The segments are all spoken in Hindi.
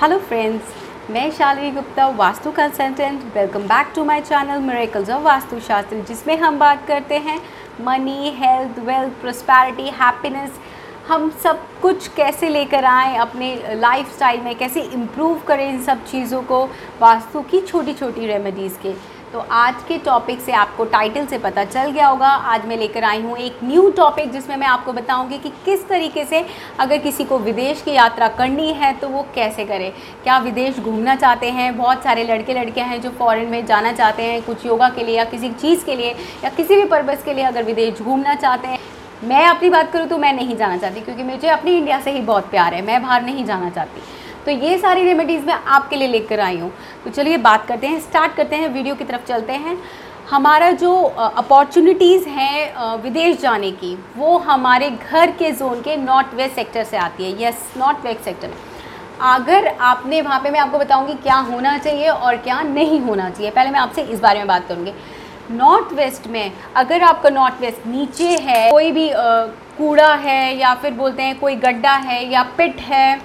हेलो फ्रेंड्स मैं Shalini Gupta, vastu consultant welcome back to my channel miracles of vastushastra जिसमें हम बात करते हैं money health wealth prosperity happiness हम सब कुछ कैसे लेकर आएँ अपने लाइफस्टाइल में, कैसे इम्प्रूव करें इन सब चीज़ों को, वास्तु की छोटी छोटी रेमेडीज़ के। तो आज के टॉपिक से आपको टाइटल से पता चल गया होगा। आज मैं लेकर आई हूँ एक न्यू टॉपिक जिसमें मैं आपको बताऊँगी कि किस तरीके से अगर किसी को विदेश की यात्रा करनी है तो वो कैसे करे। क्या विदेश घूमना चाहते हैं? बहुत सारे लड़के लड़कियाँ हैं जो फॉरेन में जाना चाहते हैं, कुछ योगा के लिए या किसी चीज़ के लिए या किसी भी पर्पज़ के लिए अगर विदेश घूमना चाहते हैं। मैं अपनी बात करूँ तो मैं नहीं जाना चाहती क्योंकि मुझे अपनी इंडिया से ही बहुत प्यार है। मैं बाहर नहीं जाना चाहती। तो ये सारी रेमेडीज़ मैं आपके लिए लेकर आई हूँ। तो चलिए बात करते हैं स्टार्ट करते हैं वीडियो की तरफ़ चलते हैं। हमारा जो अपॉर्चुनिटीज़ हैं विदेश जाने की, वो हमारे घर के जोन के नॉर्थ वेस्ट सेक्टर से आती है। यस नॉर्थ वेस्ट सेक्टर अगर आपने, वहाँ पे मैं आपको बताऊँगी क्या होना चाहिए और क्या नहीं होना चाहिए। पहले मैं आपसे इस बारे में बात करूँगी। नॉर्थ वेस्ट में अगर आपका नॉर्थ वेस्ट नीचे है, कोई भी कूड़ा है या फिर बोलते हैं कोई गड्ढा है या पिट है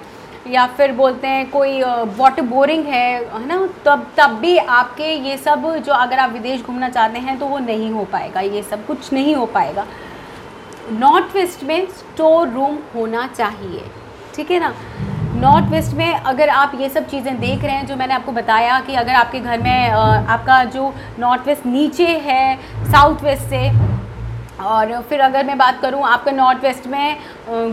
या फिर बोलते हैं कोई वाटर बोरिंग है है ना? तब तब भी आपके ये सब जो अगर आप विदेश घूमना चाहते हैं तो वो नहीं हो पाएगा, ये सब कुछ नहीं हो पाएगा। नॉर्थ वेस्ट में स्टोर रूम होना चाहिए, ठीक है ना? नॉर्थ वेस्ट में अगर आप ये सब चीज़ें देख रहे हैं, जो मैंने आपको बताया कि अगर आपके घर में आपका जो नॉर्थ वेस्ट नीचे है साउथ वेस्ट से और फिर अगर मैं बात करूँ आपका नॉर्थ वेस्ट में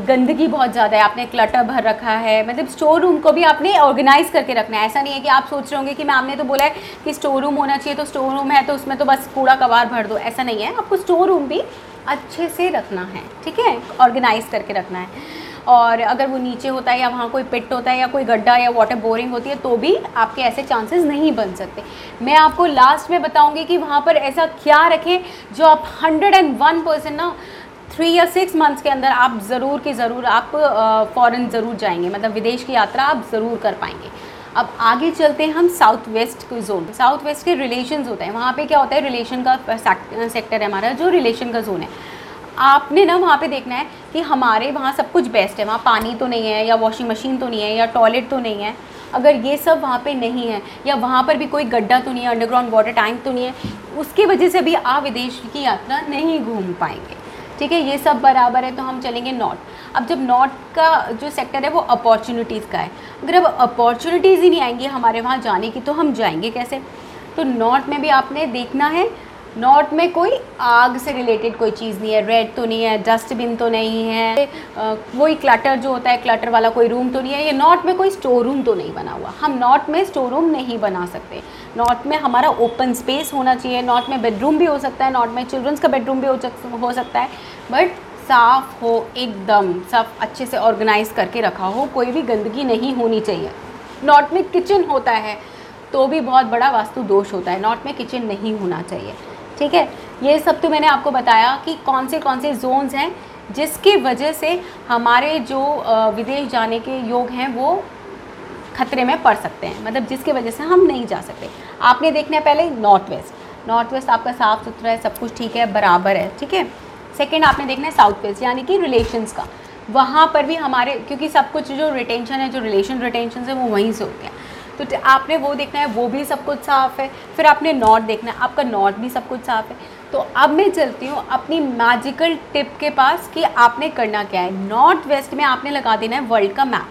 गंदगी बहुत ज़्यादा है, आपने क्लटर भर रखा है मतलब स्टोर रूम को भी आपने ऑर्गेनाइज़ करके रखना है। ऐसा नहीं है कि आप सोच रहे होंगे कि मैम ने तो बोला है कि स्टोर रूम होना चाहिए तो स्टोर रूम है तो उसमें तो बस कूड़ा कबार भर दो। ऐसा नहीं है, आपको स्टोर रूम भी अच्छे से रखना है, ठीक है? ऑर्गेनाइज़ करके रखना है। और अगर वो नीचे होता है या वहाँ कोई पिट होता है या कोई गड्ढा या वाटर बोरिंग होती है तो भी आपके ऐसे चांसेस नहीं बन सकते। मैं आपको लास्ट में बताऊँगी कि वहाँ पर ऐसा क्या रखें, जो आप हंड्रेड एंड वन परसेंट ना थ्री या सिक्स मंथ्स के अंदर आप ज़रूर के ज़रूर, आप फ़ॉरन ज़रूर जाएँगे मतलब विदेश की यात्रा आप ज़रूर कर पाएँगे। अब आगे चलते हैं हम साउथ वेस्ट के जोन साउथ वेस्ट के रिलेशंस होते हैं। वहाँ पे क्या होता है रिलेशन का सेक्टर है हमारा, जो रिलेशन का जोन है। आपने ना वहाँ पे देखना है कि हमारे वहाँ सब कुछ बेस्ट है। वहाँ पानी तो नहीं है या वॉशिंग मशीन तो नहीं है या टॉयलेट तो नहीं है। अगर ये सब वहाँ पे नहीं है या वहाँ पर भी कोई गड्ढा तो नहीं है अंडरग्राउंड वाटर टैंक तो नहीं है, उसकी वजह से भी आप विदेश की यात्रा नहीं घूम पाएँगे। ठीक है? ये सब बराबर है तो हम चलेंगे नॉर्थ अब जब नॉर्थ का जो सेक्टर है, वो अपॉर्चुनिटीज़ का है। अगर अब अपॉर्चुनिटीज़ ही नहीं आएँगी हमारे वहाँ जाने की तो हम जाएँगे कैसे? तो नॉर्थ में भी आपने देखना है नॉर्थ में कोई आग से रिलेटेड कोई चीज़ नहीं है रेड तो नहीं है डस्टबिन तो नहीं है वही क्लटर जो होता है क्लटर वाला कोई रूम तो नहीं है ये नॉर्थ में कोई स्टोर रूम तो नहीं बना हुआ। हम नॉर्थ में स्टोर रूम नहीं बना सकते। नॉर्थ में हमारा ओपन स्पेस होना चाहिए नॉर्थ में बेडरूम भी हो सकता है नॉर्थ में चिल्ड्रंस का बेडरूम भी हो, सकता है बट साफ़ हो एकदम सब अच्छे से ऑर्गेनाइज करके रखा हो कोई भी गंदगी नहीं होनी चाहिए। नॉर्थ में किचन होता है तो भी बहुत बड़ा वास्तु दोष होता है नॉर्थ में किचन नहीं होना चाहिए। ठीक है? ये सब तो मैंने आपको बताया कि कौन से कौन से जोन्स हैं जिसकी वजह से हमारे जो विदेश जाने के योग हैं वो खतरे में पड़ सकते हैं। मतलब जिसकी वजह से हम नहीं जा सकते। आपने देखना है पहले नॉर्थ वेस्ट नॉर्थ वेस्ट आपका साफ़ सुथरा है, सब कुछ ठीक है, बराबर है, ठीक है? सेकेंड आपने देखना है साउथ वेस्ट यानी कि रिलेशंस का। वहाँ पर भी हमारे, क्योंकि सब कुछ जो रिटेंशन है, जो रिलेशन रिटेंशन है, वो वहीं से होते हैं। तो आपने वो देखना है, वो भी सब कुछ साफ़ है। फिर आपने नॉर्थ देखना है, आपका नॉर्थ भी सब कुछ साफ़ है। तो अब मैं चलती हूँ अपनी मैजिकल टिप के पास कि आपने करना क्या है। नॉर्थ वेस्ट में आपने लगा देना है वर्ल्ड का मैप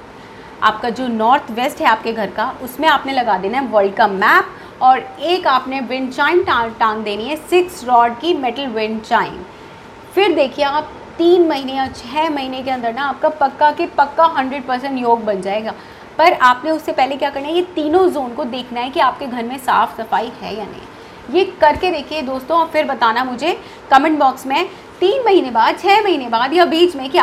आपका जो नॉर्थ वेस्ट है आपके घर का, उसमें आपने लगा देना है वर्ल्ड का मैप और एक आपने विंड चाइम टांग देनी है सिक्स रॉड की मेटल विंड चाइम फिर देखिए आप तीन महीने या छः महीने के अंदर ना आपका पक्का के पक्का हंड्रेड परसेंट योग बन जाएगा। पर आपने उससे पहले क्या करना है, ये तीनों जोन को देखना है कि आपके घर में साफ़ सफ़ाई है या नहीं। ये करके देखिए दोस्तों, और फिर बताना मुझे कमेंट बॉक्स में, तीन महीने बाद छः महीने बाद या बीच में कि